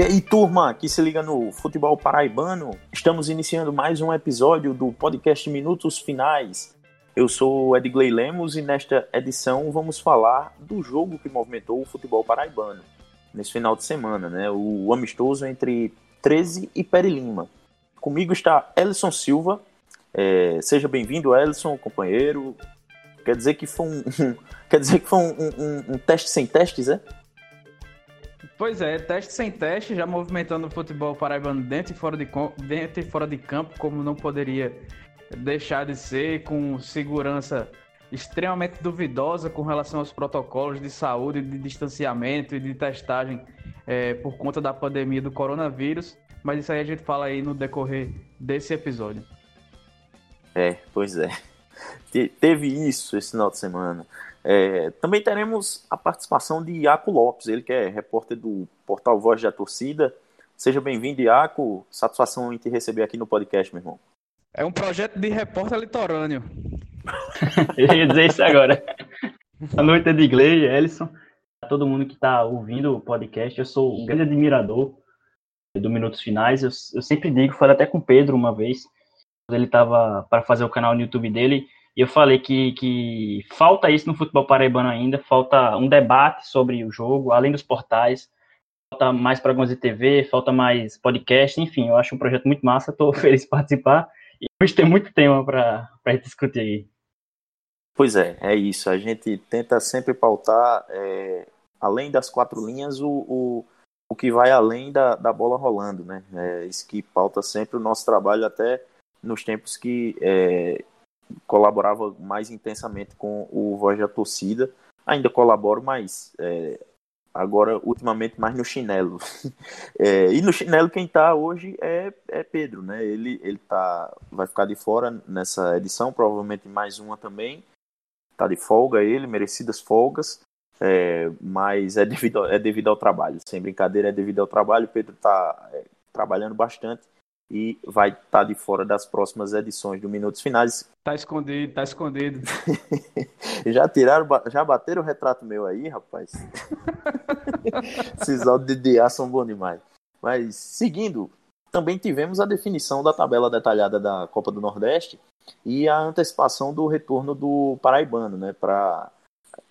E aí, turma, que se liga no futebol paraibano, estamos iniciando mais um episódio do podcast Minutos Finais. Eu sou Edgley Lemos e nesta edição vamos falar do jogo que movimentou o futebol paraibano nesse final de semana, né? O amistoso entre 13 e Peri Lima. Comigo está Ellison Silva. É, seja bem-vindo, Ellison, companheiro. Quer dizer que foi um, quer dizer que foi um, um, um teste sem testes, é? Pois é, teste sem teste, já movimentando o futebol paraibano dentro e fora de, dentro e fora de campo, como não poderia deixar de ser, com segurança extremamente duvidosa com relação aos protocolos de saúde, de distanciamento e de testagem é, por conta da pandemia do coronavírus. Mas isso aí a gente fala aí no decorrer desse episódio. É, pois é. Te teve isso esse final de semana. É, também teremos a participação de Iaco Lopes, ele que é repórter do portal Voz da Torcida. Seja bem-vindo, Iaco. Satisfação em te receber aqui no podcast, meu irmão. É um projeto de repórter litorâneo. Eu ia dizer isso agora. Boa noite, Edgley, Ellison. A todo mundo que está ouvindo o podcast, eu sou um grande admirador do Minutos Finais. Eu, eu sempre digo, falei até com o Pedro uma vez, quando ele estava para fazer o canal no YouTube dele, e eu falei que, que falta isso no futebol paraibano ainda, falta um debate sobre o jogo, além dos portais, falta mais programas de TV, falta mais podcast, enfim, eu acho um projeto muito massa, estou feliz de participar e hoje tem muito tema para discutir aí. Pois é, é isso, a gente tenta sempre pautar, é, além das quatro linhas, o, o, o que vai além da, da bola rolando, né, é isso que pauta sempre o nosso trabalho até nos tempos que é, colaborava mais intensamente com o Voz da Torcida. Ainda colaboro, mas é, agora, ultimamente, mais no chinelo. É, e no chinelo, quem está hoje é, é Pedro, né? Ele, ele tá, vai ficar de fora nessa edição, provavelmente mais uma também. Está de folga ele, merecidas folgas. É, mas é devido, é devido ao trabalho, sem brincadeira, é devido ao trabalho. Pedro está é, trabalhando bastante e vai estar tá de fora das próximas edições do Minutos Finais. Tá escondido, tá escondido. já tiraram, já bateram o retrato meu aí, rapaz. Esses áudios de DA são bons demais. Mas, seguindo, também tivemos a definição da tabela detalhada da Copa do Nordeste e a antecipação do retorno do Paraibano, né, para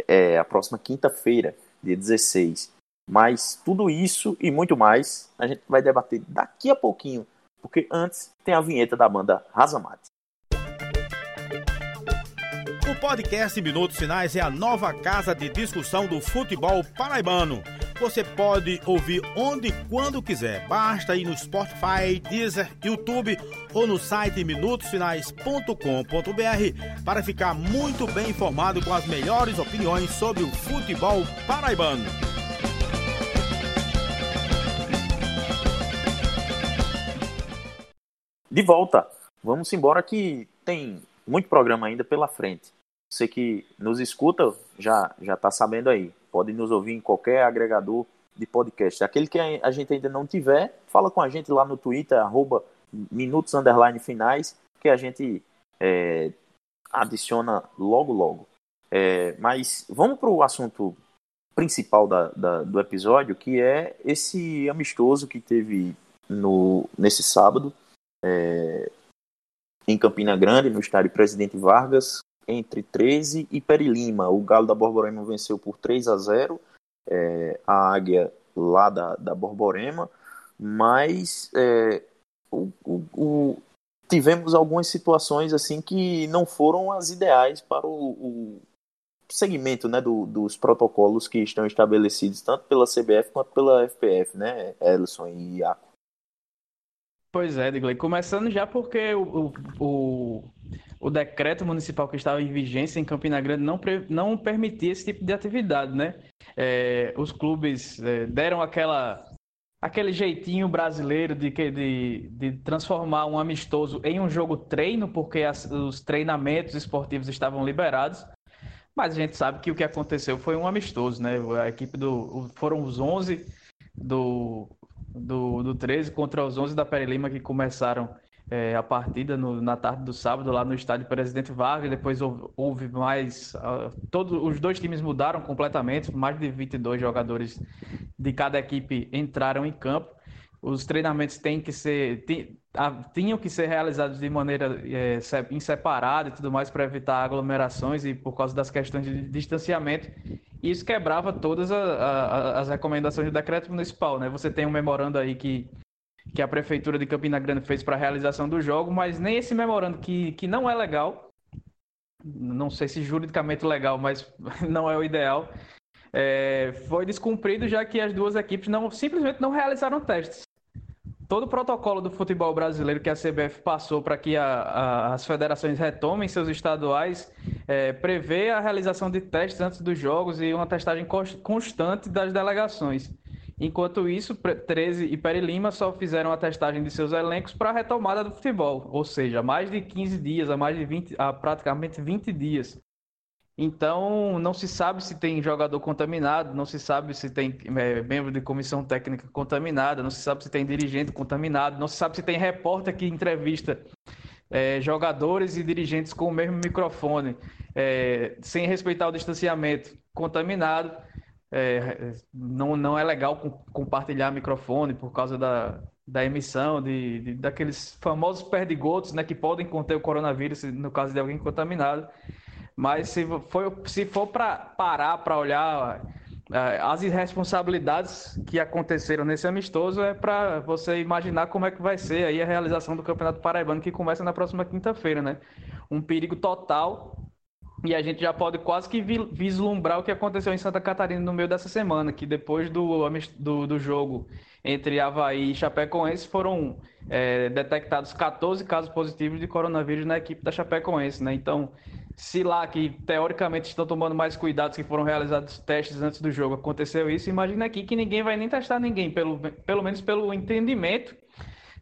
é, a próxima quinta-feira, dia 16. Mas tudo isso e muito mais a gente vai debater daqui a pouquinho porque antes tem a vinheta da banda Razamate. O podcast Minutos Finais é a nova casa de discussão do futebol paraibano. Você pode ouvir onde e quando quiser. Basta ir no Spotify, Deezer, YouTube ou no site minutosfinais.com.br para ficar muito bem informado com as melhores opiniões sobre o futebol paraibano. De volta. Vamos embora que tem muito programa ainda pela frente. Você que nos escuta já já está sabendo aí. Pode nos ouvir em qualquer agregador de podcast. Aquele que a gente ainda não tiver, fala com a gente lá no Twitter, arroba minutos finais, que a gente é, adiciona logo logo. É, mas vamos para o assunto principal da, da, do episódio, que é esse amistoso que teve no, nesse sábado é, em Campina Grande, no estádio Presidente Vargas, entre 13 e Perilima. O Galo da Borborema venceu por 3 a 0 é, a Águia lá da, da Borborema, mas é, o, o, o, tivemos algumas situações assim que não foram as ideais para o, segmento né, do, dos protocolos que estão estabelecidos tanto pela CBF quanto pela FPF, né, Ellison e Iaco. Pois é, Digley. Começando já porque o, o, o, decreto municipal que estava em vigência em Campina Grande não, não permitia esse tipo de atividade, né? É, os clubes é, deram aquela, aquele jeitinho brasileiro de, de, de transformar um amistoso em um jogo treino, porque as, os treinamentos esportivos estavam liberados. Mas a gente sabe que o que aconteceu foi um amistoso, né? A equipe do. Foram os 11 do, do, do 13 contra os 11 da Pere Lima que começaram é, a partida no, na tarde do sábado lá no estádio Presidente Vargas. Depois houve, houve mais. Uh, todos os dois times mudaram completamente, mais de 22 jogadores de cada equipe entraram em campo. Os treinamentos têm que ser, tinham que ser realizados de maneira é, em separado e tudo mais para evitar aglomerações e por causa das questões de distanciamento. Isso quebrava todas a, a, as recomendações do decreto municipal, né? Você tem um memorando aí que, que a prefeitura de Campina Grande fez para a realização do jogo, mas nem esse memorando que, que não é legal, não sei se juridicamente legal, mas não é o ideal, é, foi descumprido já que as duas equipes não simplesmente não realizaram testes todo o protocolo do futebol brasileiro que a CBF passou para que a, a, as federações retomem seus estaduais é, prevê a realização de testes antes dos jogos e uma testagem constante das delegações. Enquanto isso, 13 e Peri Lima só fizeram a testagem de seus elencos para a retomada do futebol, ou seja, mais de 15 dias, a mais de 20, a praticamente 20 dias. Então, não se sabe se tem jogador contaminado, não se sabe se tem é, membro de comissão técnica contaminada, não se sabe se tem dirigente contaminado, não se sabe se tem repórter que entrevista é, jogadores e dirigentes com o mesmo microfone, é, sem respeitar o distanciamento, contaminado. É, não, não é legal compartilhar microfone por causa da, da emissão de, de daqueles famosos perdigotos né, que podem conter o coronavírus no caso de alguém contaminado. Mas se for, se for para parar para olhar é, as irresponsabilidades que aconteceram nesse amistoso, é para você imaginar como é que vai ser aí a realização do Campeonato Paraibano, que começa na próxima quinta-feira, né? Um perigo total. E a gente já pode quase que vislumbrar o que aconteceu em Santa Catarina no meio dessa semana, que depois do, do, do jogo entre Havaí e Chapecoense foram é, detectados 14 casos positivos de coronavírus na equipe da Chapecoense, né? Então, se lá que teoricamente estão tomando mais cuidados que foram realizados testes antes do jogo, aconteceu isso, imagina aqui que ninguém vai nem testar ninguém, pelo, pelo menos pelo entendimento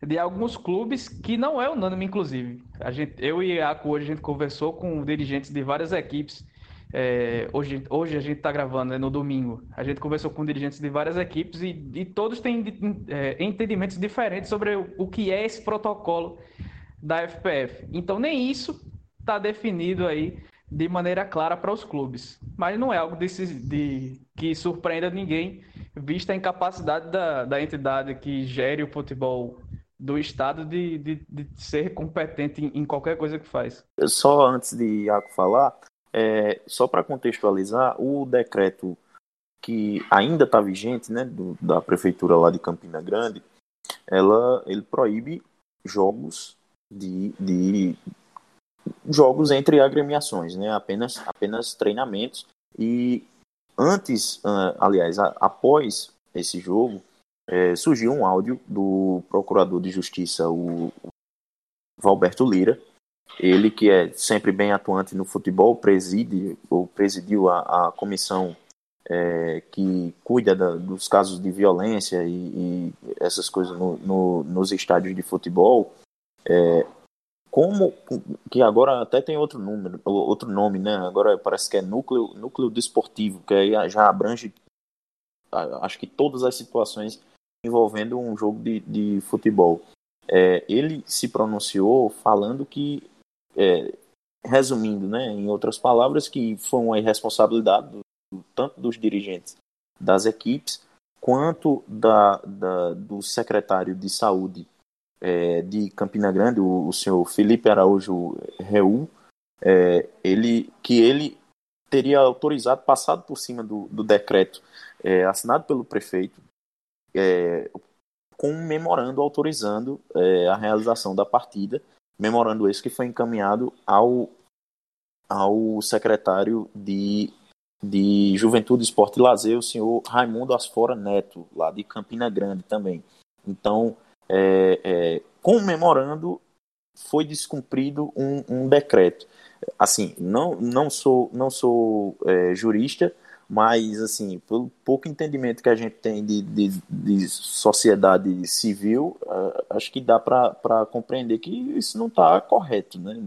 de alguns clubes que não é unânime, inclusive. A gente, eu e a hoje a gente conversou com dirigentes de várias equipes. É, hoje, hoje a gente está gravando, é no domingo. A gente conversou com dirigentes de várias equipes e, e todos têm é, entendimentos diferentes sobre o, o que é esse protocolo da FPF. Então, nem isso está definido aí de maneira clara para os clubes. Mas não é algo desse, de, que surpreenda ninguém, vista a incapacidade da, da entidade que gere o futebol do Estado de, de, de ser competente em, qualquer coisa que faz. Só antes de Iaco falar, é, só para contextualizar, o decreto que ainda está vigente, né, do, da prefeitura lá de Campina Grande, ela, ele proíbe jogos de, de jogos entre agremiações, né? Apenas, apenas treinamentos. E antes, uh, aliás, após esse jogo, é, surgiu um áudio do procurador de justiça, o, Valberto Lira. Ele que é sempre bem atuante no futebol, preside ou presidiu a, a comissão é, que cuida da, dos casos de violência e, e essas coisas no, no, nos estádios de futebol. É, como que agora até tem outro número, outro nome, né? Agora parece que é núcleo, núcleo desportivo, que aí já abrange acho que todas as situações envolvendo um jogo de, de futebol. É, ele se pronunciou falando que, é, resumindo, né, em outras palavras, que foi uma irresponsabilidade do, tanto dos dirigentes das equipes quanto da, da, do secretário de saúde é, de Campina Grande, o, o senhor Felipe Araújo Reu, é, ele, que ele teria autorizado, passado por cima do, do decreto é, assinado pelo prefeito, é, com um memorando autorizando é, a realização da partida, memorando esse que foi encaminhado ao, ao secretário de, de Juventude, Esporte e Lazer, o senhor Raimundo Asfora Neto, lá de Campina Grande também. Então, é, é, comemorando foi descumprido um, um, decreto. Assim, não, não sou, não sou é, jurista, mas assim, pelo pouco entendimento que a gente tem de, de, de sociedade civil, uh, acho que dá para compreender que isso não está correto, né?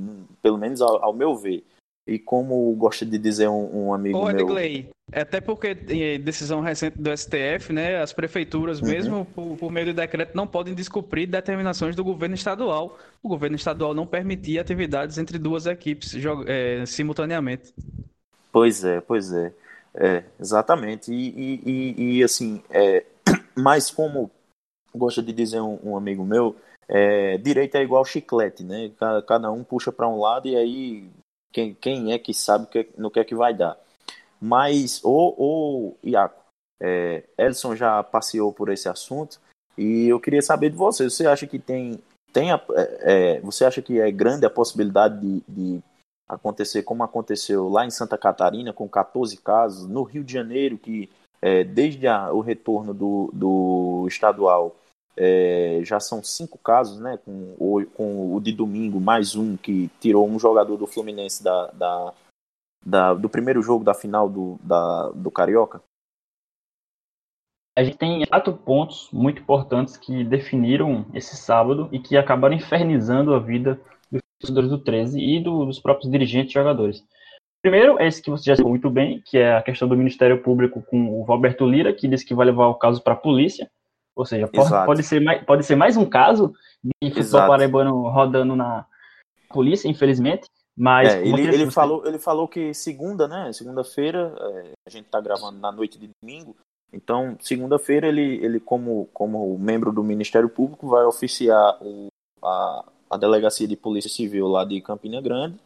pelo menos ao, ao meu ver. E como gosta de dizer um, um amigo Ô, meu... Edgley, até porque decisão recente do STF, né, as prefeituras, uhum. mesmo por, por, meio do decreto, não podem descumprir determinações do governo estadual. O governo estadual não permitia atividades entre duas equipes é, simultaneamente. Pois é, pois é. É exatamente. E, e, e, assim, é, mas como gosta de dizer um, um amigo meu, é, direito é igual chiclete, né? Cada um puxa para um lado e aí quem, quem é que sabe que, no que é que vai dar. Mas, o, o Iaco, é, já passeou por esse assunto e eu queria saber de você. Você acha que tem. tem a, é, é você acha que é grande a possibilidade de, de acontecer como aconteceu lá em Santa Catarina, com 14 casos, no Rio de Janeiro, que é, desde a, o retorno do, do estadual é, já são cinco casos, né? Com o, com o de domingo, mais um que tirou um jogador do Fluminense da, da, da do primeiro jogo da final do, da, do Carioca? A gente tem quatro pontos muito importantes que definiram esse sábado e que acabaram infernizando a vida torcedores do 13 e do, dos próprios dirigentes e jogadores. Primeiro, é esse que você já citou muito bem, que é a questão do Ministério Público com o Roberto Lira, que disse que vai levar o caso para a polícia. Ou seja, pode, pode, ser mais, pode ser mais um caso de futebol paraibano rodando na polícia, infelizmente. Mas é, ele, ele, falou, ele falou que segunda, né? Segunda-feira, é, a gente está gravando na noite de domingo. Então, segunda-feira, ele, ele como, como membro do Ministério Público, vai oficiar o, a, a Delegacia de Polícia Civil lá de Campina Grande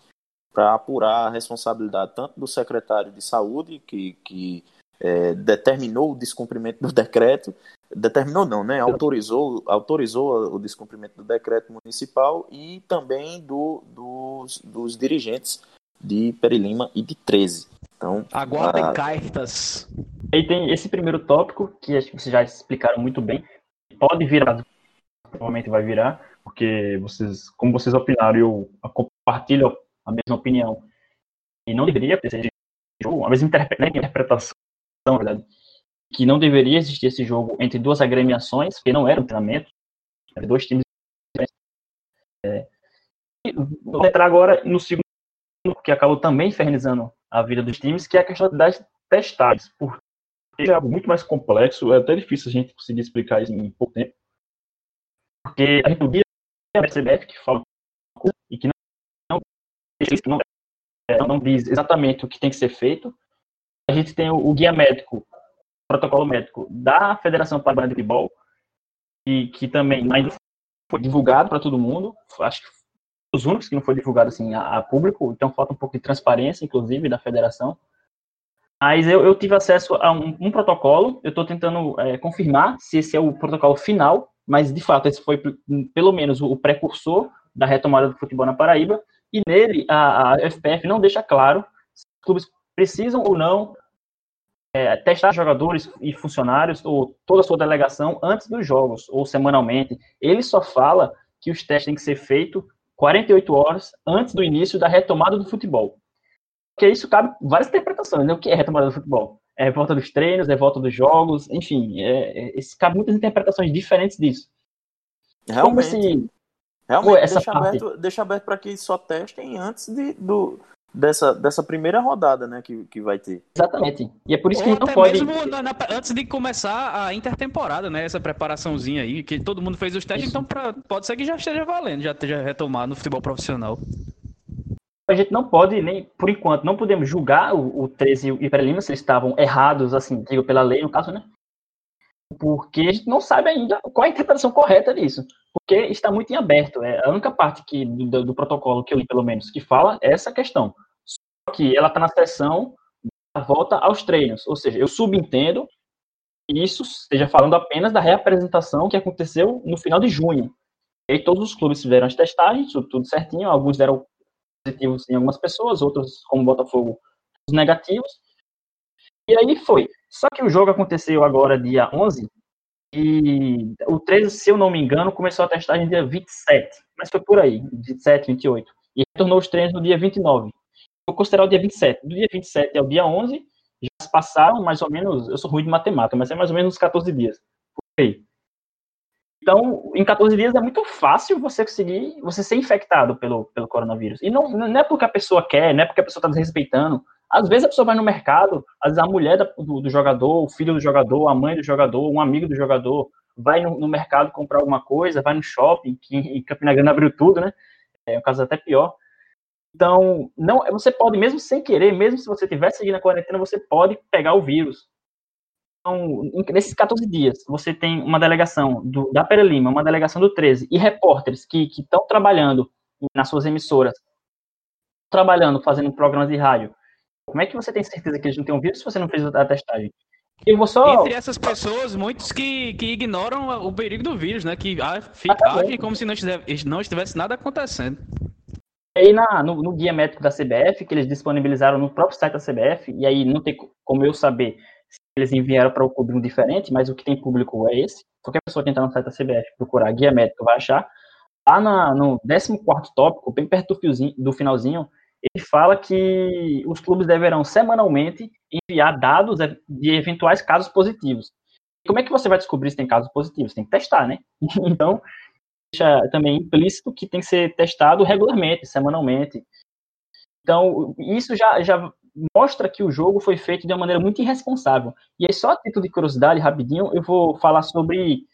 para apurar a responsabilidade tanto do secretário de saúde, que, que é, determinou o descumprimento do decreto, determinou não, né? Autorizou, autorizou o descumprimento do decreto municipal e também do, dos, dos dirigentes de Perilima e de 13. Então, aguardem a... cartas. E tem esse primeiro tópico que acho que vocês já explicaram muito bem. Pode virar, provavelmente vai virar, porque vocês, como vocês opinaram, eu compartilho a mesma opinião. E não deveria ter a mesma interpretação, na verdade, que não deveria existir esse jogo entre duas agremiações, que não era um treinamento, dois times é, vou entrar agora no segundo, que acabou também infernizando a vida dos times, que é a questão das testagens. Porque é algo muito mais complexo, é até difícil a gente conseguir explicar isso em pouco tempo. Porque a gente ouvia a que fala e que não, não, não, não diz exatamente o que tem que ser feito. A gente tem o, o guia médico protocolo médico da Federação Paraibana de Futebol, e que também ainda foi divulgado para todo mundo. Acho que os únicos que não foi divulgado assim a, a, público, então falta um pouco de transparência, inclusive, da federação. Mas eu, eu tive acesso a um, um protocolo, eu estou tentando é, confirmar se esse é o protocolo final, mas de fato esse foi pelo menos o precursor da retomada do futebol na Paraíba, e nele a, a FPF não deixa claro se os clubes precisam ou não é, testar jogadores e funcionários ou toda a sua delegação antes dos jogos ou semanalmente. Ele só fala que os testes têm que ser feitos 48 horas antes do início da retomada do futebol. Porque isso cabe várias interpretações, né? O que é retomada do futebol? É volta dos treinos, é volta dos jogos, enfim, é, é, cabe muitas interpretações diferentes disso. Realmente. Como Realmente, essa deixa, aberto, deixa aberto para que só testem antes de, do, dessa, dessa primeira rodada, né, que, que vai ter. Exatamente. E é por isso que Ou não pode. Mesmo na, na, antes de começar a intertemporada, né, essa preparaçãozinha aí, que todo mundo fez os testes, isso. então pra, pode ser que já esteja valendo, já esteja retomado no futebol profissional. A gente não pode, nem por enquanto, não podemos julgar o, o 13 e o Iberlima se eles estavam errados, assim, digo, pela lei, no caso, né? Porque a gente não sabe ainda qual a interpretação correta disso. Porque está muito em aberto. É a única parte que, do, do protocolo que eu li, pelo menos, que fala é essa questão que ela está na seção da volta aos treinos. Ou seja, eu subentendo isso esteja falando apenas da reapresentação que aconteceu no final de junho. E aí todos os clubes fizeram as testagens, tudo certinho, alguns deram positivos em algumas pessoas, outros, como Botafogo, negativos. E aí foi. Só que o jogo aconteceu agora dia 11, e o 13, se eu não me engano, começou a testagem dia 27, mas foi por aí, 27, 28. E retornou os treinos no dia 29 vou considerar o dia 27. Do dia 27 ao dia 11, já se passaram mais ou menos, eu sou ruim de matemática, mas é mais ou menos uns 14 dias. Então, em 14 dias é muito fácil você conseguir, você ser infectado pelo, pelo coronavírus. E não, não é porque a pessoa quer, não é porque a pessoa está desrespeitando. Às vezes a pessoa vai no mercado, às vezes a mulher do, do jogador, o filho do jogador, a mãe do jogador, um amigo do jogador, vai no, no mercado comprar alguma coisa, vai no shopping, que em Campina Grande abriu tudo, né? É um caso até pior. Então, não, você pode, mesmo sem querer, mesmo se você estiver seguindo a quarentena, você pode pegar o vírus. Então, nesses 14 dias, você tem uma delegação do, da Pera Lima, uma delegação do 13 e repórteres que estão trabalhando nas suas emissoras, trabalhando, fazendo programas de rádio. Como é que você tem certeza que eles não têm ouvido se você não fez a testagem? Eu vou só... Entre essas pessoas, muitos que, que ignoram o perigo do vírus, né? Que agem como se não estivesse, não estivesse nada acontecendo. E aí na, no, no, guia médico da CBF, que eles disponibilizaram no próprio site da CBF, e aí não tem como eu saber eles enviaram para o público diferente, mas o que tem público é esse. Qualquer pessoa que entrar no site da CBF procurar guia médico vai achar. Lá na, no 14 tópico, bem perto do, fiozinho, do finalzinho, ele fala que os clubes deverão semanalmente enviar dados de eventuais casos positivos. Como é que você vai descobrir se tem casos positivos? Tem que testar, né? Então, deixa também implícito que tem que ser testado regularmente, semanalmente. Então, isso já, já mostra que o jogo foi feito de uma maneira muito irresponsável. E aí, só a título de curiosidade, rapidinho, eu vou falar sobre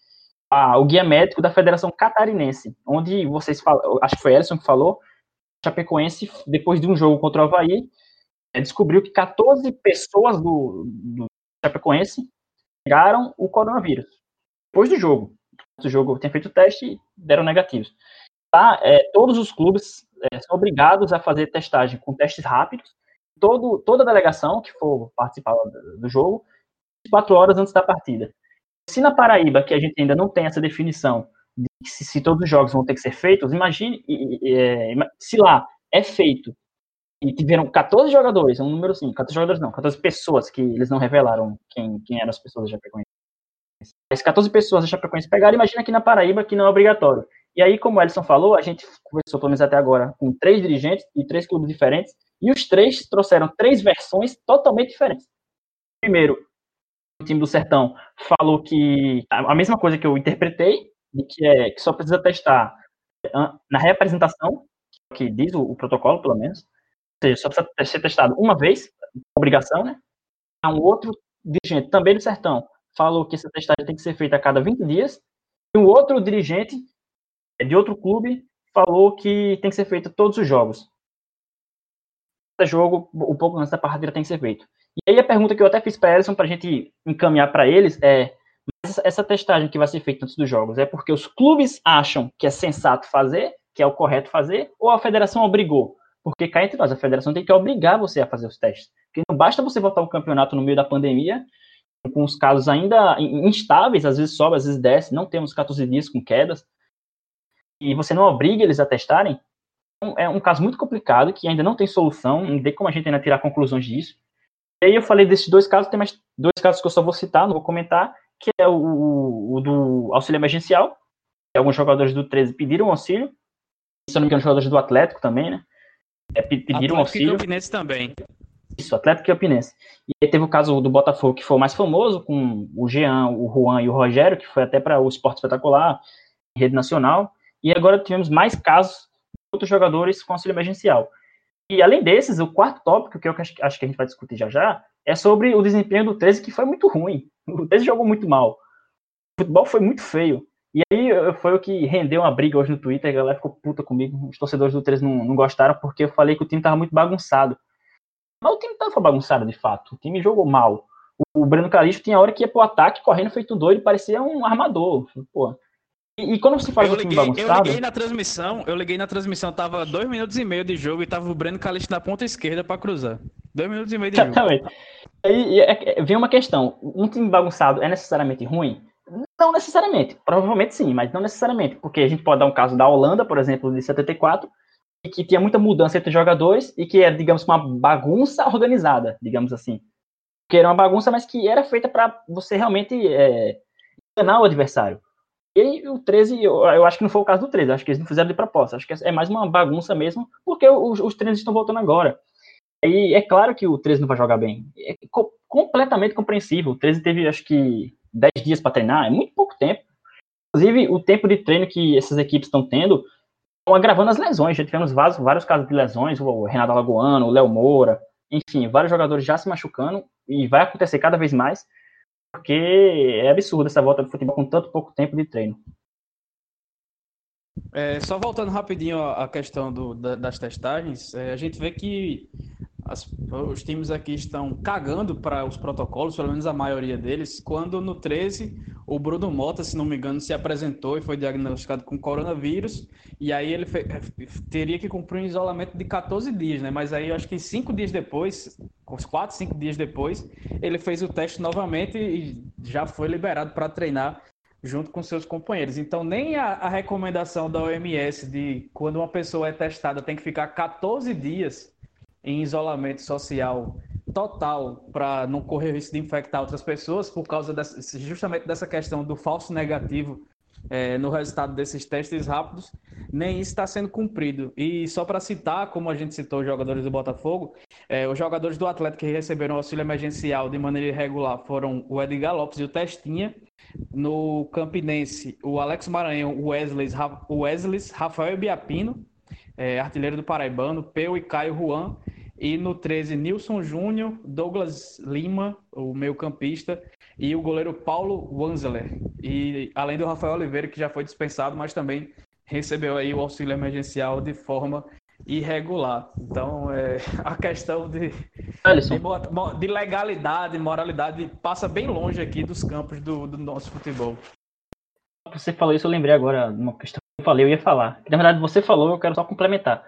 o guia médico da Federação Catarinense, onde vocês falam, acho que foi Elson que falou, Chapecoense, depois de um jogo contra o Havaí, é, descobriu que 14 pessoas do, do Chapecoense pegaram o coronavírus. Depois do jogo. O jogo tinha feito o teste e deram negativos. Tá, é, todos os clubes é, são obrigados a fazer testagem com testes rápidos. Todo, toda a delegação que for participar do jogo, quatro horas antes da partida. Se na Paraíba, que a gente ainda não tem essa definição se, se, todos os jogos vão ter que ser feitos, imagine é, se lá é feito e tiveram 14 jogadores, é um número assim, 14 jogadores não, 14 pessoas que eles não revelaram quem, quem eram as pessoas da Chapecoense. As 14 pessoas da Chapecoense pegaram, imagina aqui na Paraíba que não é obrigatório. E aí, como o Ellison falou, a gente conversou pelo menos até agora com três dirigentes e três clubes diferentes, e os três trouxeram três versões totalmente diferentes. Primeiro, o time do Sertão falou que a mesma coisa que eu interpretei, de que, é, que só precisa testar na representação, que diz o, o, protocolo, pelo menos, ou seja, só precisa ser testado uma vez, obrigação, né? Um outro dirigente, também do Sertão, falou que essa testagem tem que ser feita a cada 20 dias, e um outro dirigente de outro clube falou que tem que ser feita todos os jogos. Cada jogo, um pouco antes da partida tem que ser feito. E aí a pergunta que eu até fiz para Ellison, para a gente encaminhar para eles, é essa testagem que vai ser feita antes dos jogos é porque os clubes acham que é sensato fazer, que é o correto fazer, ou a federação obrigou? Porque cá entre nós, a federação tem que obrigar você a fazer os testes. Porque não basta você voltar um campeonato no meio da pandemia, com os casos ainda instáveis, às vezes sobe, às vezes desce, não temos 14 dias com quedas, e você não obriga eles a testarem, então, é um caso muito complicado, que ainda não tem solução, não tem como a gente ainda tirar conclusões disso. E aí eu falei desses dois casos, tem mais dois casos que eu só vou citar, não vou comentar, que é o, o do auxílio emergencial. Alguns jogadores do 13 pediram auxílio. Se não me engano, jogadores do Atlético também, né? É, pediram Atlético auxílio. Atlético e Campinense também. Isso, Atlético e Campinense. E aí teve o caso do Botafogo, que foi o mais famoso, com o Jean, o Juan e o Rogério, que foi até para o Esporte Espetacular, rede nacional. E agora tivemos mais casos de outros jogadores com auxílio emergencial. E além desses, o quarto tópico, que eu acho que a gente vai discutir já já, é sobre o desempenho do 13, que foi muito ruim. O 13 jogou muito mal. O futebol foi muito feio. E aí foi o que rendeu uma briga hoje no Twitter, a galera ficou puta comigo. Os torcedores do 13 não, não gostaram porque eu falei que o time tava muito bagunçado. Mas o time tava bagunçado de fato. O time jogou mal. O, o Breno Calixto tinha hora que ia pro ataque correndo feito doido, parecia um armador. Pô, e, quando você fala eu do time bagunçado... Eu liguei na transmissão, eu liguei na transmissão, tava dois minutos e meio de jogo e tava o Breno Calixto na ponta esquerda para cruzar. Dois minutos e meio de jogo. Exatamente. Aí é, é, vem uma questão, um time bagunçado é necessariamente ruim? Não necessariamente, provavelmente sim, mas não necessariamente, porque a gente pode dar um caso da Holanda, por exemplo, de 74, que tinha muita mudança entre jogadores e que é, digamos, uma bagunça organizada, digamos assim. Que era uma bagunça, mas que era feita para você realmente é, enganar o adversário. E o 13, eu, eu, acho que não foi o caso do 13, acho que eles não fizeram de propósito, acho que é mais uma bagunça mesmo, porque os, os 13 estão voltando agora. E é claro que o 13 não vai jogar bem. É co completamente compreensível. O 13 teve, acho que, 10 dias para treinar, é muito pouco tempo. Inclusive, o tempo de treino que essas equipes estão tendo estão agravando as lesões. Já tivemos vários, vários casos de lesões, o Renato Alagoano, o Léo Moura, enfim, vários jogadores já se machucando, e vai acontecer cada vez mais porque é absurdo essa volta do futebol com tanto pouco tempo de treino. É, só voltando rapidinho à questão do, da, das testagens, é, a gente vê que as, os times aqui estão cagando para os protocolos, pelo menos a maioria deles, quando no 13 o Bruno Mota, se não me engano, se apresentou e foi diagnosticado com coronavírus, e aí ele teria que cumprir um isolamento de 14 dias, né? Mas aí eu acho que cinco dias depois, uns 4, 5 dias depois, ele fez o teste novamente e já foi liberado para treinar junto com seus companheiros. Então, nem a, a, recomendação da OMS de quando uma pessoa é testada tem que ficar 14 dias em isolamento social total para não correr o risco de infectar outras pessoas por causa justamente dessa questão do falso negativo é, no resultado desses testes rápidos, nem isso está sendo cumprido. E só para citar, como a gente citou os jogadores do Botafogo, é, os jogadores do Atlético que receberam auxílio emergencial de maneira irregular foram o Edgar Lopes e o Testinha. No Campinense, o Alex Maranhão, o Wesley, Wesley Rafael Biapino, é, artilheiro do Paraibano, Peu e Caio Juan. E no 13, Nilson Júnior, Douglas Lima, o meio-campista, e o goleiro Paulo Wanzeler. E além do Rafael Oliveira, que já foi dispensado, mas também recebeu aí o auxílio emergencial de forma irregular. Então, é, a questão de, de, de, legalidade, moralidade, passa bem longe aqui dos campos do, do nosso futebol. Você falou isso, eu lembrei agora uma questão que eu falei, eu ia falar. Na verdade, você falou, eu quero só complementar.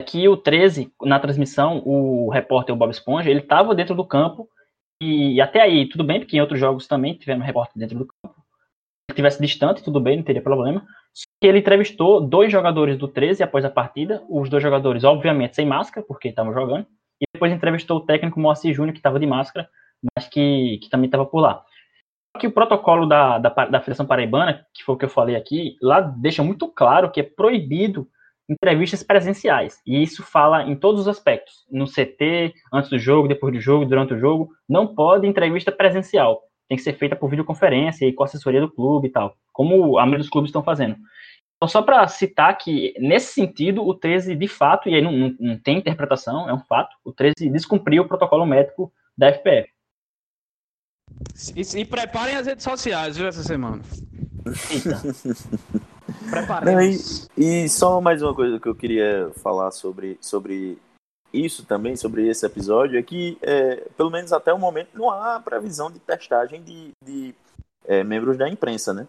Aqui o 13, na transmissão, o repórter o Bob Esponja, ele estava dentro do campo e, e, até aí, tudo bem, porque em outros jogos também tivemos repórter dentro do campo. Se ele tivesse distante, tudo bem, não teria problema. Só que ele entrevistou dois jogadores do 13 após a partida, os dois jogadores, obviamente, sem máscara, porque estavam jogando, e depois entrevistou o técnico Moacir Júnior, que estava de máscara, mas que, que também estava por lá. Que o protocolo da, da, da Federação Paraibana, que foi o que eu falei aqui, lá deixa muito claro que é proibido entrevistas presenciais. E isso fala em todos os aspectos. No CT, antes do jogo, depois do jogo, durante o jogo. Não pode entrevista presencial. Tem que ser feita por videoconferência e com assessoria do clube e tal. Como a maioria dos clubes estão fazendo. Então, só para citar que, nesse sentido, o 13, de fato, e aí não, não, não, tem interpretação, é um fato, o 13 descumpriu o protocolo médico da FPF. E, e preparem as redes sociais, viu, essa semana. Eita. Preparemos. E, e, só mais uma coisa que eu queria falar sobre, sobre isso também, sobre esse episódio, é que, é, pelo menos até o momento, não há previsão de testagem de, de é, membros da imprensa, né?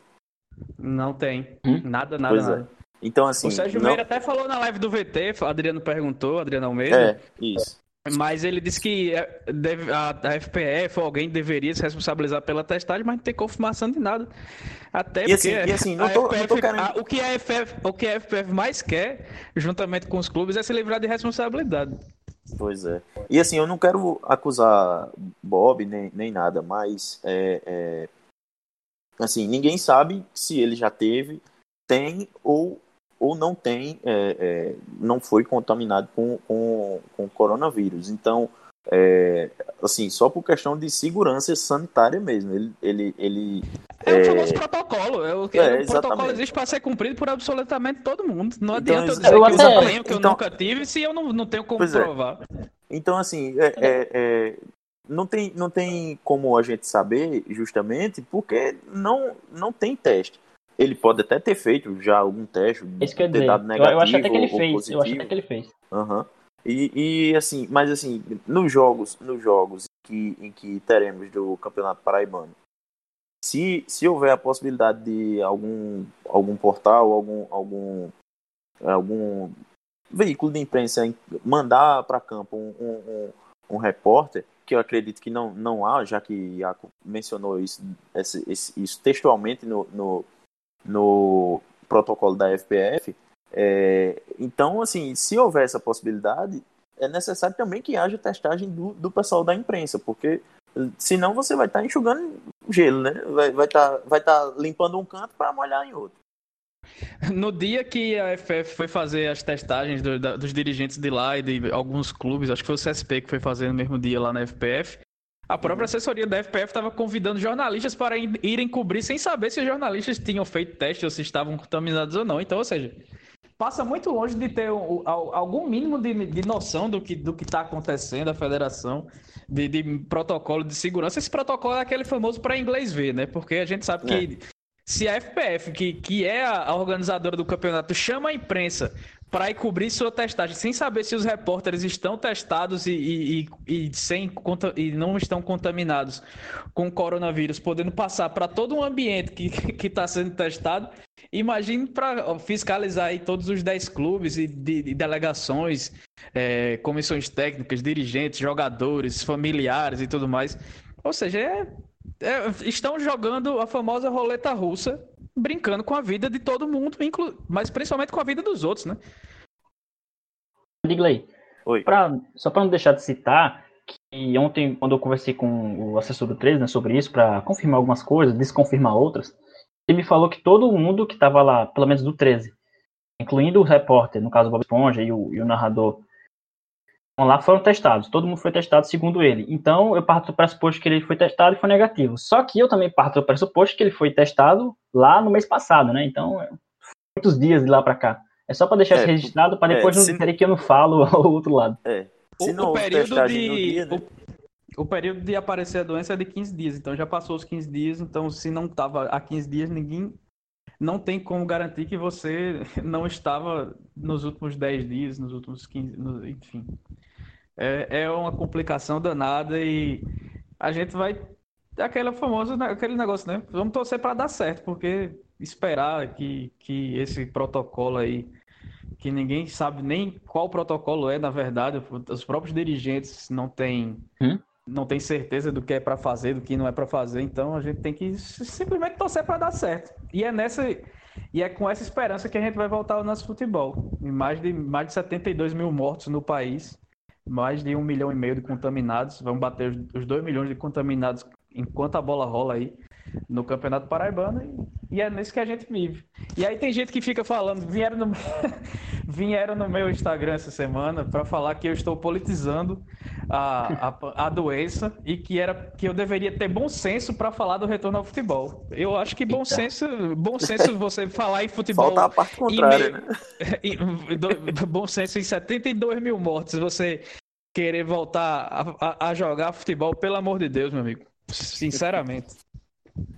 Não tem. Hum? Nada, nada, pois é. nada. É. Então, assim. O Sérgio não... Meira até falou na live do VT, Adriano perguntou, Adriano Almeida. É, isso. Mas ele disse que é, a, FPF ou alguém deveria se responsabilizar pela testagem, mas não tem confirmação de nada. Até e porque assim, assim, tô, FPF, querendo... a, o, que a FPF, o que a FPF mais quer, juntamente com os clubes, é se livrar de responsabilidade. Pois é. E assim, eu não quero acusar Bob nem, nem nada, mas é, é, assim, ninguém sabe se ele já teve, tem ou ou não tem, é, é, não foi contaminado com, com, com coronavírus. Então, é, assim, só por questão de segurança sanitária mesmo. Ele. ele, ele é, é o famoso protocolo. É o, é, o protocolo existe para ser cumprido por absolutamente todo mundo. Não então, adianta eu dizer eu que eu tenho, que eu então, nunca tive, se eu não, não tenho como provar. Então, assim, não, tem, não tem como a gente saber, justamente, porque não, não tem teste. Ele pode até ter feito já algum teste, Isso ter dizer. dado negativo eu, acho até que ele fez. Positivo. Eu acho até que ele fez. Uhum. E, e, assim, mas assim, nos jogos, nos jogos que, em que teremos do Campeonato Paraibano, se, se houver a possibilidade de algum, algum portal, algum, algum, algum veículo de imprensa mandar para campo um, um, um, um, repórter, que eu acredito que não, não há, já que Iaco mencionou isso, esse, isso textualmente no, no, no protocolo da FPF. É, então, assim, se houver essa possibilidade, é necessário também que haja testagem do, do pessoal da imprensa, porque senão você vai estar tá enxugando gelo, né? Vai estar vai tá, vai tá limpando um canto para molhar em outro. No dia que a FF foi fazer as testagens do, da, dos dirigentes de lá e de alguns clubes, acho que foi o CSP que foi fazer no mesmo dia lá na FPF, a própria assessoria da FPF estava convidando jornalistas para irem cobrir sem saber se os jornalistas tinham feito teste ou se estavam contaminados ou não. Então, ou seja, passa muito longe de ter algum mínimo de, de noção do que do está acontecendo, a federação, de, de, protocolo de segurança. Esse protocolo é aquele famoso para inglês ver, né? Porque a gente sabe que é. se a FPF, que, que é a organizadora do campeonato, chama a imprensa para ir cobrir sua testagem, sem saber se os repórteres estão testados e, e, e, sem, e não estão contaminados com coronavírus, podendo passar para todo um ambiente que está sendo testado. Imagine para fiscalizar aí todos os 10 clubes e de, de delegações, é, comissões técnicas, dirigentes, jogadores, familiares e tudo mais. Ou seja, é, é, estão jogando a famosa roleta russa, brincando com a vida de todo mundo, inclu... mas principalmente com a vida dos outros, né? Digley, pra, só para não deixar de citar, que ontem, quando eu conversei com o assessor do 13 né, sobre isso, para confirmar algumas coisas, desconfirmar outras, ele me falou que todo mundo que estava lá, pelo menos do 13, incluindo o repórter, no caso o Bob Esponja e o, e o narrador, lá foram testados. Todo mundo foi testado segundo ele. Então eu parto do pressuposto que ele foi testado e foi negativo. Só que eu também parto do pressuposto que ele foi testado lá no mês passado, né? Então, muitos dias de lá para cá. É só para deixar é, isso registrado para depois é, não dizer que eu não falo ao outro lado. É. Se o, o período de dia, né? o, o, período de aparecer a doença é de 15 dias, então já passou os 15 dias, então se não estava há 15 dias, ninguém não tem como garantir que você não estava nos últimos 10 dias, nos últimos 15, no, enfim. É, é uma complicação danada e a gente vai aquela famosa aquele negócio, né? Vamos torcer para dar certo, porque esperar que, que esse protocolo aí que ninguém sabe nem qual protocolo é, na verdade, os próprios dirigentes não têm hum? Não tem certeza do que é para fazer, do que não é para fazer, então a gente tem que simplesmente torcer para dar certo. E é nessa e é com essa esperança que a gente vai voltar ao nosso futebol. E mais de mais de 72 mil mortos no país, mais de um milhão e meio de contaminados, vamos bater os 2 milhões de contaminados enquanto a bola rola aí no Campeonato Paraibano e, é nesse que a gente vive. E aí tem gente que fica falando, vieram no, vieram no meu Instagram essa semana para falar que eu estou politizando a, a, a, doença e que era que eu deveria ter bom senso para falar do retorno ao futebol. Eu acho que bom Eita. senso, bom senso você falar em futebol. Falta a parte contrária, né? Em, bom senso em 72 mil mortes, você querer voltar a, a, jogar futebol, pelo amor de Deus, meu amigo. Sinceramente.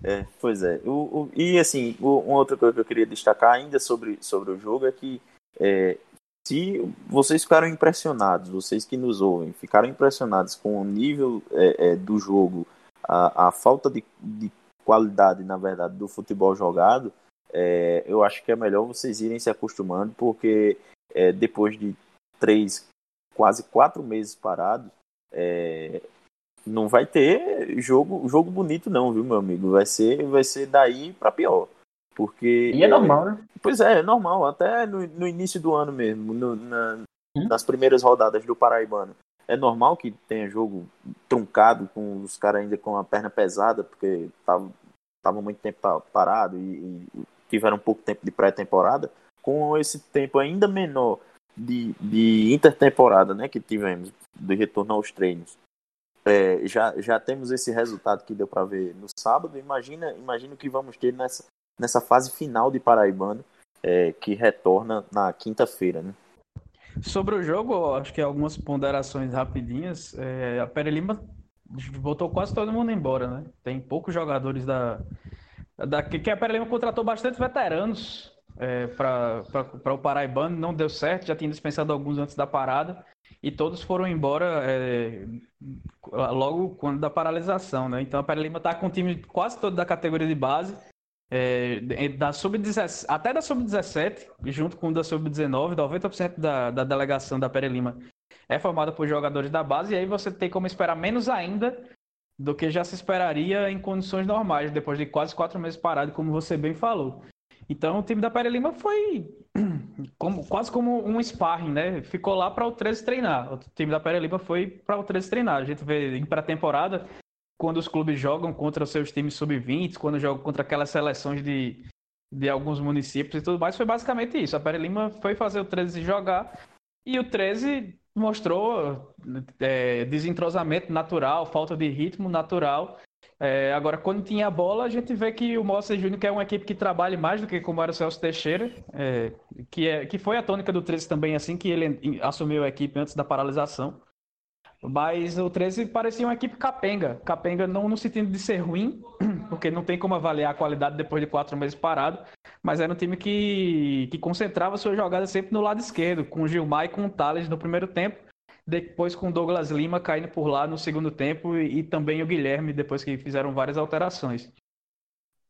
É, pois é. O, o, e assim, o, uma outra coisa que eu queria destacar ainda sobre, sobre o jogo é que é, se vocês ficaram impressionados, vocês que nos ouvem, ficaram impressionados com o nível é, é, do jogo, a, a falta de, de, qualidade, na verdade, do futebol jogado, é, eu acho que é melhor vocês irem se acostumando, porque é, depois de três, quase quatro meses parados, é, não vai ter jogo, jogo bonito não, viu, meu amigo? Vai ser, vai ser daí para pior. Porque. E é, é, normal, né? Pois é, é normal. Até no, no início do ano mesmo, no, na, hum? nas primeiras rodadas do Paraibano. É normal que tenha jogo truncado, com os caras ainda com a perna pesada, porque estavam muito tempo parado e, e tiveram pouco tempo de pré-temporada. Com esse tempo ainda menor de, de intertemporada né, que tivemos, de retorno aos treinos é, já, já temos esse resultado que deu para ver no sábado. Imagina, imagina o que vamos ter nessa, nessa fase final de Paraibano, é, que retorna na quinta-feira. Né? Sobre o jogo, acho que algumas ponderações rapidinhas. É, a Pere Lima botou quase todo mundo embora, né? Tem poucos jogadores da. da que a Pere Lima contratou bastante veteranos é, para o Paraibano, não deu certo, já tinha dispensado alguns antes da parada e todos foram embora é, logo quando da paralisação, né? Então a Pere Lima está com o time quase todo da categoria de base, é, da sub até da sub-17, junto com o da sub-19, 90% da, da delegação da Pere Lima é formada por jogadores da base, e aí você tem como esperar menos ainda do que já se esperaria em condições normais, depois de quase quatro meses parado, como você bem falou. Então o time da Pere Lima foi como, quase como um sparring, né? Ficou lá para o 13 treinar. O time da Pere Lima foi para o 13 treinar. A gente vê em pré-temporada, quando os clubes jogam contra os seus times sub-20, quando jogam contra aquelas seleções de, de alguns municípios e tudo mais, foi basicamente isso. A Pere Lima foi fazer o 13 jogar e o 13 mostrou é, desentrosamento natural, falta de ritmo natural é, agora, quando tinha a bola, a gente vê que o Moça Júnior é uma equipe que trabalha mais do que como era o Celso Teixeira, é, que, é, que foi a tônica do 13 também, assim que ele assumiu a equipe antes da paralisação. Mas o 13 parecia uma equipe capenga. Capenga não no sentido de ser ruim, porque não tem como avaliar a qualidade depois de quatro meses parado, mas era um time que, que concentrava sua jogada sempre no lado esquerdo, com o Gilmar e com o Thales no primeiro tempo, depois com o Douglas Lima caindo por lá no segundo tempo e, e também o Guilherme depois que fizeram várias alterações.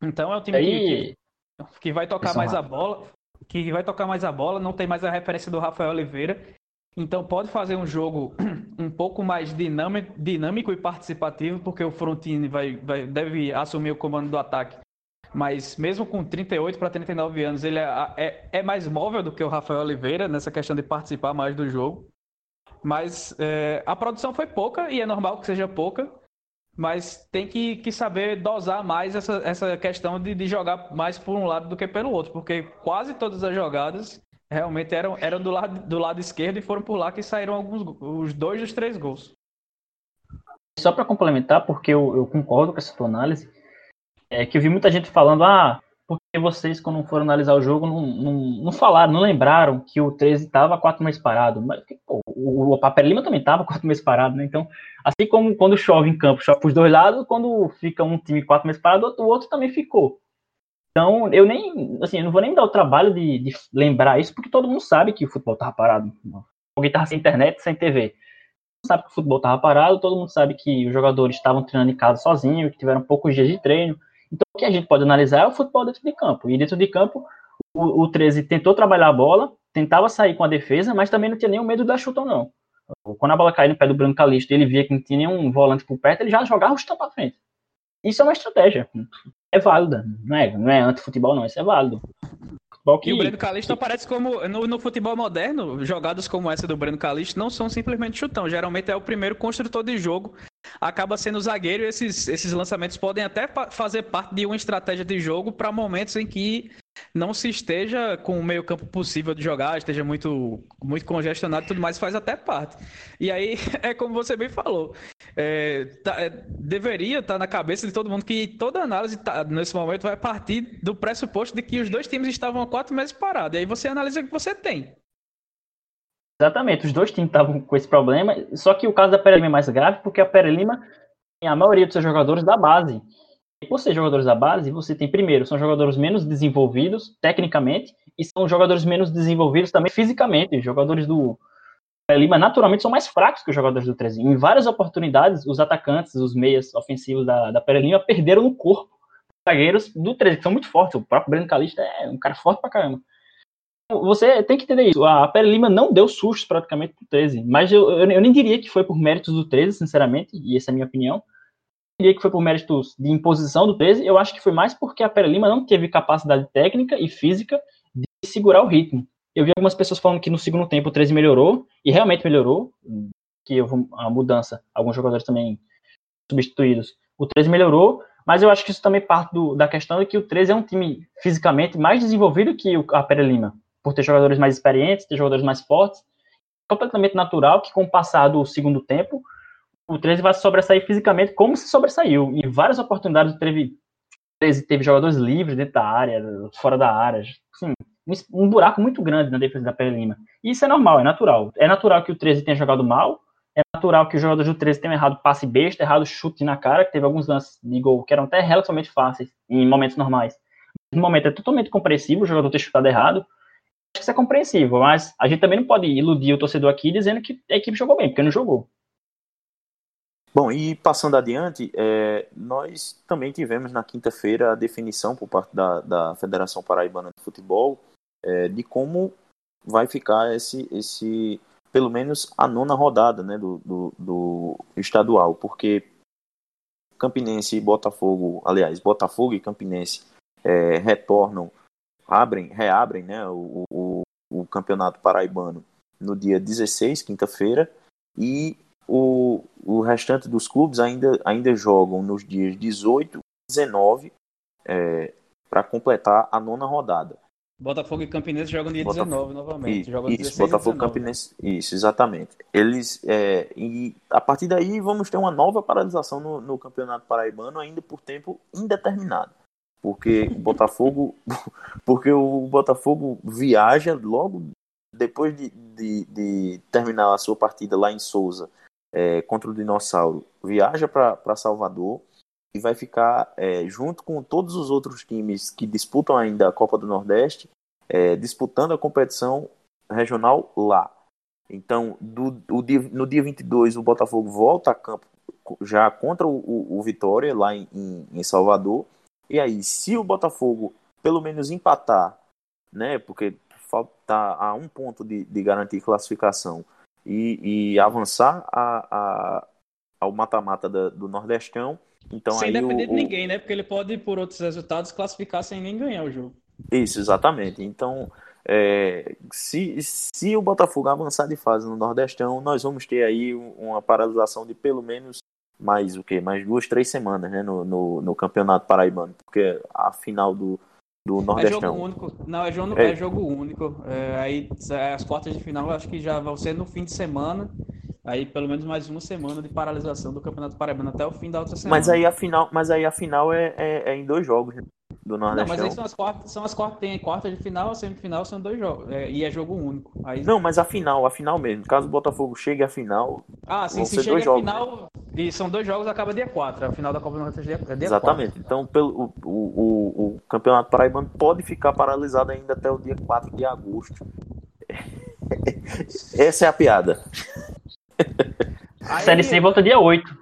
Então é um time Aí... que, que vai tocar mais a bola, que vai tocar mais a bola, não tem mais a referência do Rafael Oliveira. Então pode fazer um jogo um pouco mais dinâmico, dinâmico e participativo, porque o Frontini vai, vai, deve assumir o comando do ataque mas mesmo com 38 para 39 anos, ele é, é, é, mais móvel do que o Rafael Oliveira nessa questão de participar mais do jogo. Mas é, a produção foi pouca e é normal que seja pouca, mas tem que, que saber dosar mais essa, essa questão de, de jogar mais por um lado do que pelo outro, porque quase todas as jogadas realmente eram, eram do, lado, do lado esquerdo e foram por lá que saíram alguns os dois dos três gols. Só para complementar, porque eu, eu concordo com essa tua análise, é que eu vi muita gente falando, ah, porque vocês, quando foram analisar o jogo, não, não, não falaram, não lembraram que o 13 estava quatro meses parado. Mas pô, o, o Lima também estava quatro meses parado, né? Então, assim como quando chove em campo, chove para os dois lados, quando fica um time quatro meses parado, o outro também ficou. Então, eu nem, assim, eu não vou nem dar o trabalho de, de lembrar isso, porque todo mundo sabe que o futebol estava parado. Alguém estava sem internet, sem TV. Sabe que o futebol estava parado, todo mundo sabe que os jogadores estavam treinando em casa sozinhos, que tiveram poucos dias de treino então, o que a gente pode analisar é o futebol dentro de campo. E dentro de campo, o, o 13 tentou trabalhar a bola, tentava sair com a defesa, mas também não tinha nenhum medo da chutão, não. Quando a bola caiu no pé do Bruno Calixto ele via que não tinha nenhum volante por perto, ele já jogava o chutão para frente. Isso é uma estratégia. É válida. Não é, não é anti-futebol, não. Isso é válido. Que... E o Breno Calixto aparece como. No, no, futebol moderno, jogadas como essa do Breno Calixto não são simplesmente chutão. Geralmente é o primeiro construtor de jogo acaba sendo zagueiro e esses, esses lançamentos podem até fazer parte de uma estratégia de jogo para momentos em que não se esteja com o meio campo possível de jogar, esteja muito, muito congestionado e tudo mais, faz até parte. E aí, é como você bem falou, é, tá, é, deveria estar tá na cabeça de todo mundo que toda análise tá, nesse momento vai partir do pressuposto de que os dois times estavam há quatro meses parados. E aí você analisa o que você tem. Exatamente, os dois times estavam com esse problema, só que o caso da Pere Lima é mais grave porque a Pere Lima tem a maioria dos seus jogadores da base. E por ser jogadores da base, você tem, primeiro, são jogadores menos desenvolvidos tecnicamente e são jogadores menos desenvolvidos também fisicamente. Os jogadores do Pere Lima naturalmente são mais fracos que os jogadores do 13. Em várias oportunidades, os atacantes, os meias ofensivos da, da Pere Lima perderam no corpo zagueiros do 13, que são muito fortes. O próprio Breno Calista é um cara forte pra caramba você tem que entender isso. A Pere Lima não deu susto praticamente pro 13, mas eu, eu, eu, nem diria que foi por méritos do 13, sinceramente, e essa é a minha opinião. Eu diria que foi por méritos de imposição do 13. Eu acho que foi mais porque a Pere Lima não teve capacidade técnica e física de segurar o ritmo. Eu vi algumas pessoas falando que no segundo tempo o 13 melhorou, e realmente melhorou, que houve a mudança, alguns jogadores também substituídos. O 13 melhorou, mas eu acho que isso também parte do, da questão de que o 13 é um time fisicamente mais desenvolvido que a Pere Lima por ter jogadores mais experientes, ter jogadores mais fortes. Completamente natural que, com o passar do segundo tempo, o 13 vai sobressair fisicamente como se sobressaiu. Em várias oportunidades, o 13 teve jogadores livres dentro da área, fora da área. Assim, um buraco muito grande na defesa da Pele Lima. E isso é normal, é natural. É natural que o 13 tenha jogado mal, é natural que os jogadores do 13 tenham errado passe besta, errado chute na cara, que teve alguns lances de gol que eram até relativamente fáceis em momentos normais. No momento é totalmente compreensível o jogador ter chutado errado isso é compreensível, mas a gente também não pode iludir o torcedor aqui dizendo que a equipe jogou bem, porque não jogou. Bom, e passando adiante, é, nós também tivemos na quinta-feira a definição por parte da, da Federação Paraibana de Futebol é, de como vai ficar esse, esse, pelo menos a nona rodada né, do, do, do estadual, porque Campinense e Botafogo, aliás, Botafogo e Campinense é, retornam abrem, reabrem né, o, o, o campeonato paraibano no dia 16, quinta-feira, e o, o restante dos clubes ainda, ainda jogam nos dias 18 e 19 é, para completar a nona rodada. Botafogo e Campinense jogam dia Botafogo, 19 novamente. Jogam isso, Botafogo e Campinense. Isso, exatamente. Eles, é, e a partir daí vamos ter uma nova paralisação no, no Campeonato Paraibano, ainda por tempo indeterminado porque o Botafogo, porque o Botafogo viaja logo depois de, de, de terminar a sua partida lá em Souza é, contra o Dinossauro, viaja para Salvador e vai ficar é, junto com todos os outros times que disputam ainda a Copa do Nordeste, é, disputando a competição regional lá. Então, do, do dia, no dia 22, o Botafogo volta a campo já contra o, o, o Vitória, lá em, em, Salvador. E aí, se o Botafogo pelo menos empatar, né, porque falta a um ponto de, de garantir classificação e, e avançar a, a, ao mata-mata do Nordestão, então sem aí depender o, de ninguém, né? Porque ele pode, por outros resultados, classificar sem nem ganhar o jogo. Isso, exatamente. Então, é, se, se o Botafogo avançar de fase no Nordestão, nós vamos ter aí uma paralisação de pelo menos mais o que? Mais duas, três semanas né, no, no, no, Campeonato Paraibano, porque a final do, do Nordestão. É jogo único. Não, é jogo, é. é jogo único. É, aí as quartas de final acho que já vão ser no fim de semana. Aí pelo menos mais uma semana de paralisação do Campeonato Paraibano até o fim da outra semana. Mas aí a final, mas aí a final é, é, é em dois jogos né? do Nordestão. Não, mas aí são as quartas, são as quartas, tem quarta de final, a semifinal são dois jogos. É, e é jogo único. Aí... Não, mas a final, a final mesmo. Caso o Botafogo chegue à final. Ah, sim, se chega à final. E são dois jogos, acaba dia 4. A final da Copa do Nordeste é dia Exatamente. 4. Então pelo, o, o, o Campeonato Paraibano pode ficar paralisado ainda até o dia 4 de agosto. Essa é a piada. A Série C volta dia 8.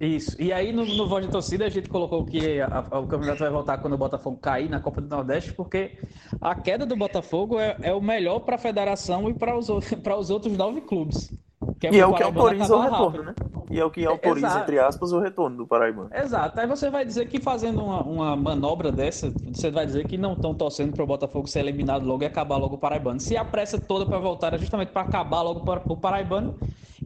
Isso. E aí no, no Voz de Torcida a gente colocou que a, a, o campeonato vai voltar quando o Botafogo cair na Copa do Nordeste, porque a queda do Botafogo é, é o melhor para a federação e para os, os outros nove clubes. É e é o que autoriza o retorno, né? E é o que autoriza, Exato. entre aspas, o retorno do Paraibano. Exato. Aí você vai dizer que fazendo uma, uma manobra dessa, você vai dizer que não estão torcendo para o Botafogo ser eliminado logo e acabar logo o Paraibano. Se a pressa toda para voltar é justamente para acabar logo o Paraibano,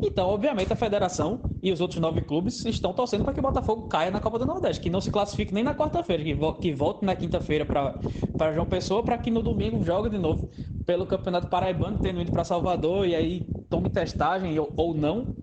então, obviamente, a federação e os outros nove clubes estão torcendo para que o Botafogo caia na Copa do Nordeste, que não se classifique nem na quarta-feira, que, vo que volte na quinta-feira para João Pessoa, para que no domingo jogue de novo pelo Campeonato Paraibano, tendo ido para Salvador e aí tome testagem ou, ou não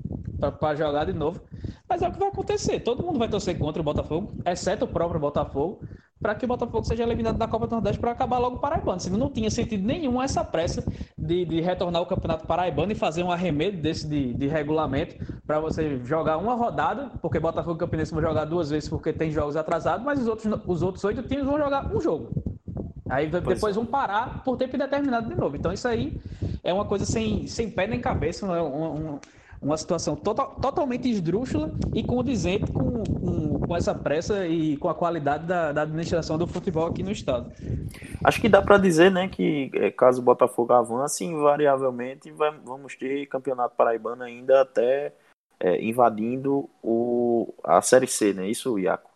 para jogar de novo. Mas é o que vai acontecer. Todo mundo vai torcer contra o Botafogo, exceto o próprio Botafogo, para que o Botafogo seja eliminado da Copa do Nordeste para acabar logo o Paraibano. Senão não tinha sentido nenhum essa pressa de, de retornar o Campeonato Paraibano e fazer um arremedo desse de, de regulamento para você jogar uma rodada, porque Botafogo e Campinense vão jogar duas vezes porque tem jogos atrasados, mas os outros, os outros oito times vão jogar um jogo. Aí depois é. vão parar por tempo indeterminado de novo. Então isso aí é uma coisa sem, sem pé nem cabeça, é um, um, uma situação total, totalmente esdrúxula e condizente com, com, com, essa pressa e com a qualidade da, da, administração do futebol aqui no estado. Acho que dá para dizer, né, que é, caso o Botafogo avance, invariavelmente vai, vamos ter campeonato paraibano ainda até é, invadindo o, a Série C, né? Isso, Iaco?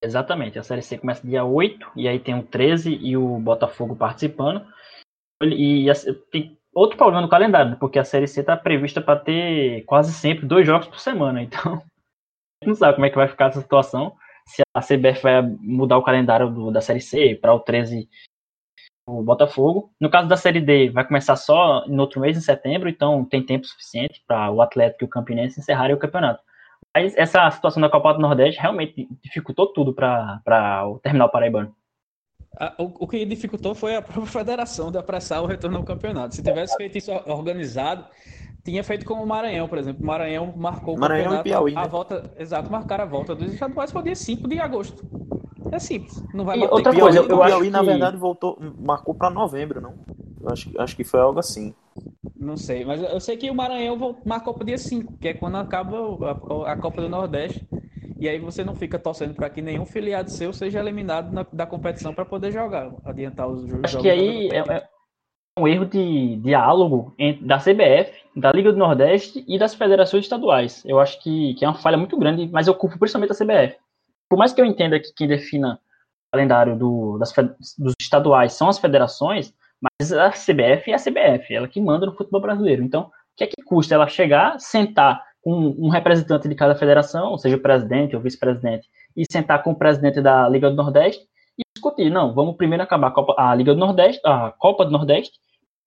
Exatamente, a Série C começa dia 8, e aí tem o 13 e o Botafogo participando. E, e tem outro problema no calendário, porque a Série C está prevista para ter quase sempre dois jogos por semana. Então, não sabe como é que vai ficar essa situação. Se a CBF vai mudar o calendário do, da Série C para o 13 o Botafogo. No caso da Série D, vai começar só no outro mês, em setembro, então tem tempo suficiente para o Atlético e o Campinense encerrarem o campeonato. Mas essa situação da Copa do Nordeste realmente dificultou tudo para o terminal paraibano. O, o, que dificultou foi a própria federação de apressar o retorno ao campeonato. Se tivesse feito isso organizado, tinha feito como o Maranhão, por exemplo. O Maranhão marcou o Maranhão campeonato, e Piauí, a né? volta, exato, marcaram a volta dos estaduais para o dia 5 de agosto. É simples, não vai e outra Piauí, coisa, eu, eu Piauí, na verdade, voltou, marcou para novembro, não? Eu acho, acho que foi algo assim. Não sei, mas eu sei que o Maranhão marcou para o dia 5, que é quando acaba a, a Copa do Nordeste. E aí você não fica torcendo para que nenhum filiado seu seja eliminado na, da competição para poder jogar, adiantar os jogos. Acho que aí é, é, um erro de diálogo entre, da CBF, da Liga do Nordeste e das federações estaduais. Eu acho que, que é uma falha muito grande, mas eu culpo principalmente a CBF. Por mais que eu entenda que quem defina o calendário do, das, dos estaduais são as federações, mas a CBF é a CBF, ela que manda no futebol brasileiro. Então, o que é que custa ela chegar, sentar um, um representante de cada federação, seja o presidente ou vice-presidente, e sentar com o presidente da Liga do Nordeste e discutir. Não, vamos primeiro acabar a, Copa, a Liga do Nordeste, a Copa do Nordeste,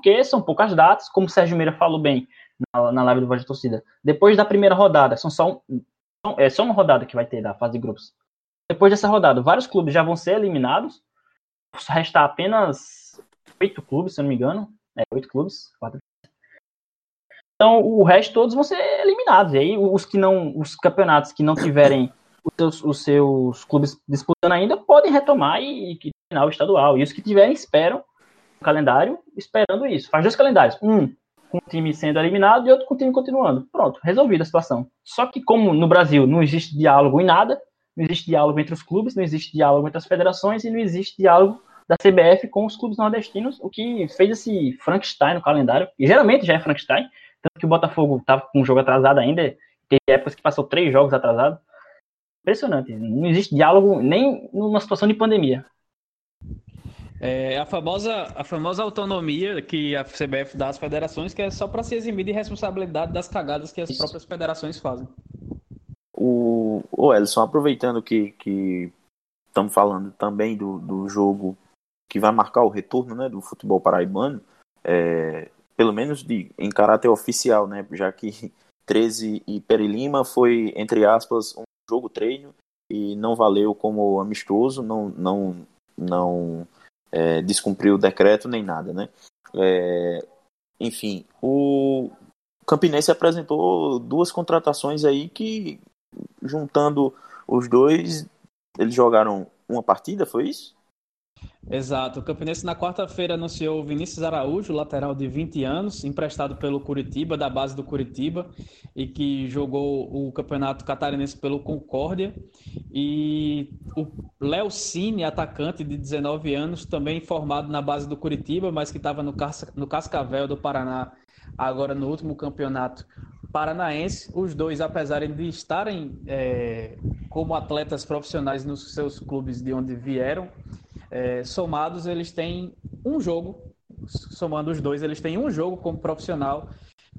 porque são poucas datas, como o Sérgio Meira falou bem na, na live do Voz de Torcida. Depois da primeira rodada, são só, é só uma rodada que vai ter da fase de grupos. Depois dessa rodada, vários clubes já vão ser eliminados. Restar apenas oito clubes, se eu não me engano. É, oito clubes, quatro, então, o resto todos vão ser eliminados. E aí, os que não, os campeonatos que não tiverem os seus, os seus clubes disputando ainda podem retomar e, e o estadual. E os que tiverem esperam calendário esperando isso. Faz dois calendários. Um com o time sendo eliminado e outro com o time continuando. Pronto, resolvida a situação. Só que como no Brasil não existe diálogo em nada, não existe diálogo entre os clubes, não existe diálogo entre as federações e não existe diálogo da CBF com os clubes nordestinos, o que fez esse Frankenstein no calendário. E geralmente já é Frankenstein, tanto que o Botafogo estava com um jogo atrasado ainda, teve épocas que passou três jogos atrasados. Impressionante. Não existe diálogo nem numa situação de pandemia. É a famosa, a famosa autonomia que a CBF dá às federações, que é só para se eximir de responsabilidade das cagadas que as próprias federações fazem. O, o Ellison, aproveitando que, que estamos falando também do, do jogo que vai marcar o retorno né, do futebol paraibano, é, pelo menos de, em caráter oficial, né, já que 13 e Perilima foi, entre aspas, um jogo treino e não valeu como amistoso, não, não, não é, descumpriu o decreto nem nada, né? É, enfim, o Campinense apresentou duas contratações aí que, juntando os dois, eles jogaram uma partida, foi isso? Exato. O Campinense na quarta-feira anunciou Vinícius Araújo, lateral de 20 anos, emprestado pelo Curitiba, da base do Curitiba, e que jogou o Campeonato Catarinense pelo Concórdia. E o Léo Cine, atacante de 19 anos, também formado na base do Curitiba, mas que estava no, no Cascavel do Paraná, agora no último campeonato paranaense. Os dois, apesar de estarem é, como atletas profissionais nos seus clubes de onde vieram, é, somados, eles têm um jogo, somando os dois, eles têm um jogo como profissional,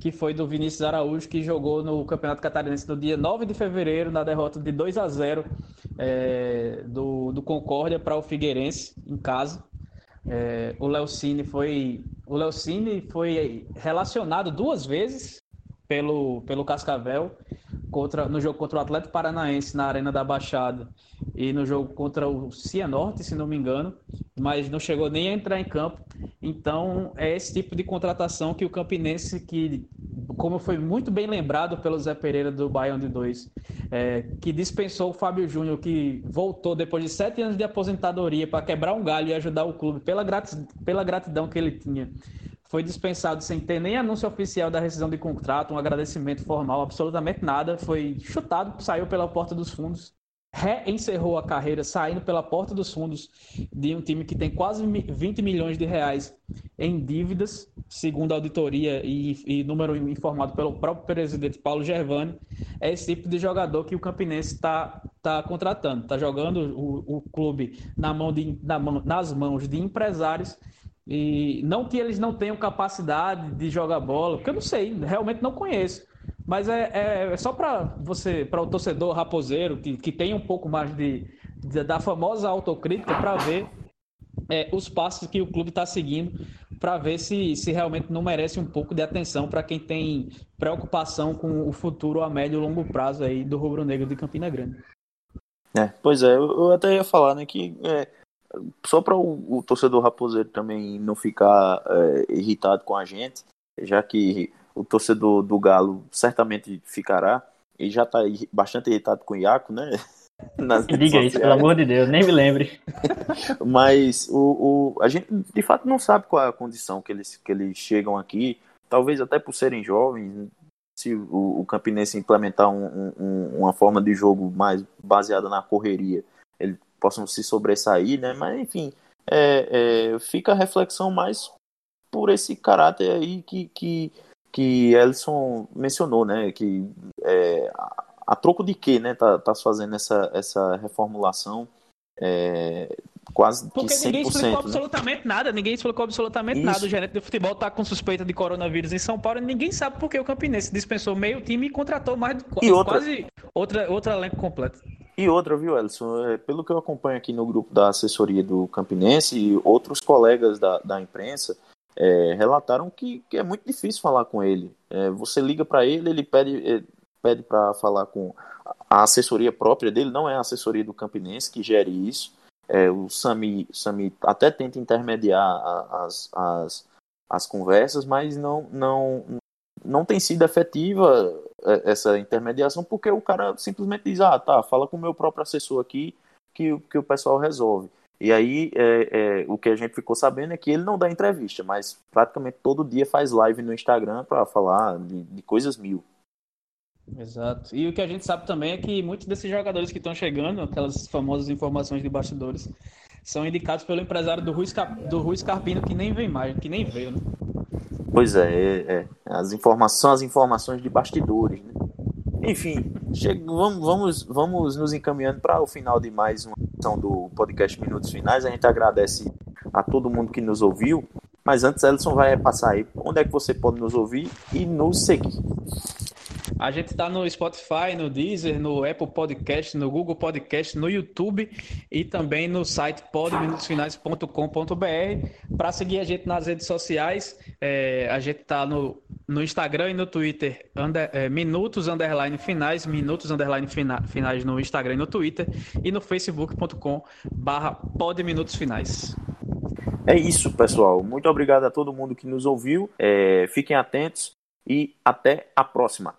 que foi do Vinícius Araújo, que jogou no Campeonato Catarinense no dia 9 de fevereiro, na derrota de 2 a 0 é, do, do Concórdia para o Figueirense, em casa. É, o Leocine foi o Leocine foi relacionado duas vezes pelo, pelo Cascavel contra, no jogo contra o Atlético Paranaense na Arena da Baixada e no jogo contra o Cianorte, se não me engano, mas não chegou nem a entrar em campo. Então, é esse tipo de contratação que o Campinense, que, como foi muito bem lembrado pelo Zé Pereira do Baião de 2, é, que dispensou o Fábio Júnior, que voltou depois de sete anos de aposentadoria para quebrar um galho e ajudar o clube pela, gratidão, pela gratidão que ele tinha foi dispensado sem ter nem anúncio oficial da rescisão de contrato, um agradecimento formal, absolutamente nada. Foi chutado, saiu pela porta dos fundos, reencerrou a carreira saindo pela porta dos fundos de um time que tem quase 20 milhões de reais em dívidas, segundo a auditoria e, e número informado pelo próprio presidente Paulo Gervani. É esse tipo de jogador que o Campinense está tá contratando. Está jogando o, o clube na mão de, na mão, nas mãos de empresários e não que eles não tenham capacidade de jogar bola, porque eu não sei, realmente não conheço. Mas é, é, é só para você, para o torcedor raposeiro, que, que tem um pouco mais de, de da famosa autocrítica, para ver é, os passos que o clube está seguindo, para ver se, se realmente não merece um pouco de atenção para quem tem preocupação com o futuro a médio e longo prazo aí do Rubro Negro de Campina Grande. É, pois é, eu, até ia falar né, que é, só para o, o, torcedor raposeiro também não ficar é, irritado com a gente, já que o torcedor do Galo certamente ficará e já está bastante irritado com o Iaco, né? Nas Diga isso, pelo amor de Deus, nem me lembre. Mas o, o, a gente de fato não sabe qual é a condição que eles, que eles chegam aqui, talvez até por serem jovens, se o, o Campinense implementar um, um, uma forma de jogo mais baseada na correria, possam se sobressair, né? Mas enfim, é, é, fica a reflexão mais por esse caráter aí que que, que Ellison mencionou, né? Que é, a, a, troco de quê, né? Tá, tá fazendo essa, essa reformulação é, quase Porque ninguém explicou né? absolutamente nada, ninguém explicou absolutamente Isso. nada. O gerente de futebol tá com suspeita de coronavírus em São Paulo e ninguém sabe por que o Campinense dispensou meio time e contratou mais e outra... quase outra, outra elenco completo. E outra, viu, Elson? É, pelo que eu acompanho aqui no grupo da assessoria do Campinense e outros colegas da, da imprensa é, relataram que, que, é muito difícil falar com ele. É, você liga para ele, ele pede, é, pede para falar com a assessoria própria dele, não é a assessoria do Campinense que gere isso. É, o Sami, Sami até tenta intermediar as, as, as conversas, mas não, não não tem sido efetiva é, essa intermediação porque o cara simplesmente diz, ah, tá, fala com o meu próprio assessor aqui que, que o pessoal resolve. E aí, é, é, o que a gente ficou sabendo é que ele não dá entrevista, mas praticamente todo dia faz live no Instagram para falar de, de, coisas mil. Exato. E o que a gente sabe também é que muitos desses jogadores que estão chegando, aquelas famosas informações de bastidores, são indicados pelo empresário do Rui, do Rui Scarpino, que nem vem mais, que nem veio, né? Pois é, é, é. As informações, as informações de bastidores, né? Enfim, chega, vamos, vamos, vamos nos encaminhando para o final de mais uma edição do podcast Minutos Finais. A gente agradece a todo mundo que nos ouviu. Mas antes, Ellison vai passar aí onde é que você pode nos ouvir e nos seguir. A gente está no Spotify, no Deezer, no Apple Podcast, no Google Podcast, no YouTube e também no site podminutosfinais.com.br. Para seguir a gente nas redes sociais, é, a gente está no, no Instagram e no Twitter, under, é, minutos underline finais, minutos underline fina, finais no Instagram e no Twitter e no facebook.com barra podminutosfinais. É isso, pessoal. Muito obrigado a todo mundo que nos ouviu. É, fiquem atentos e até a próxima.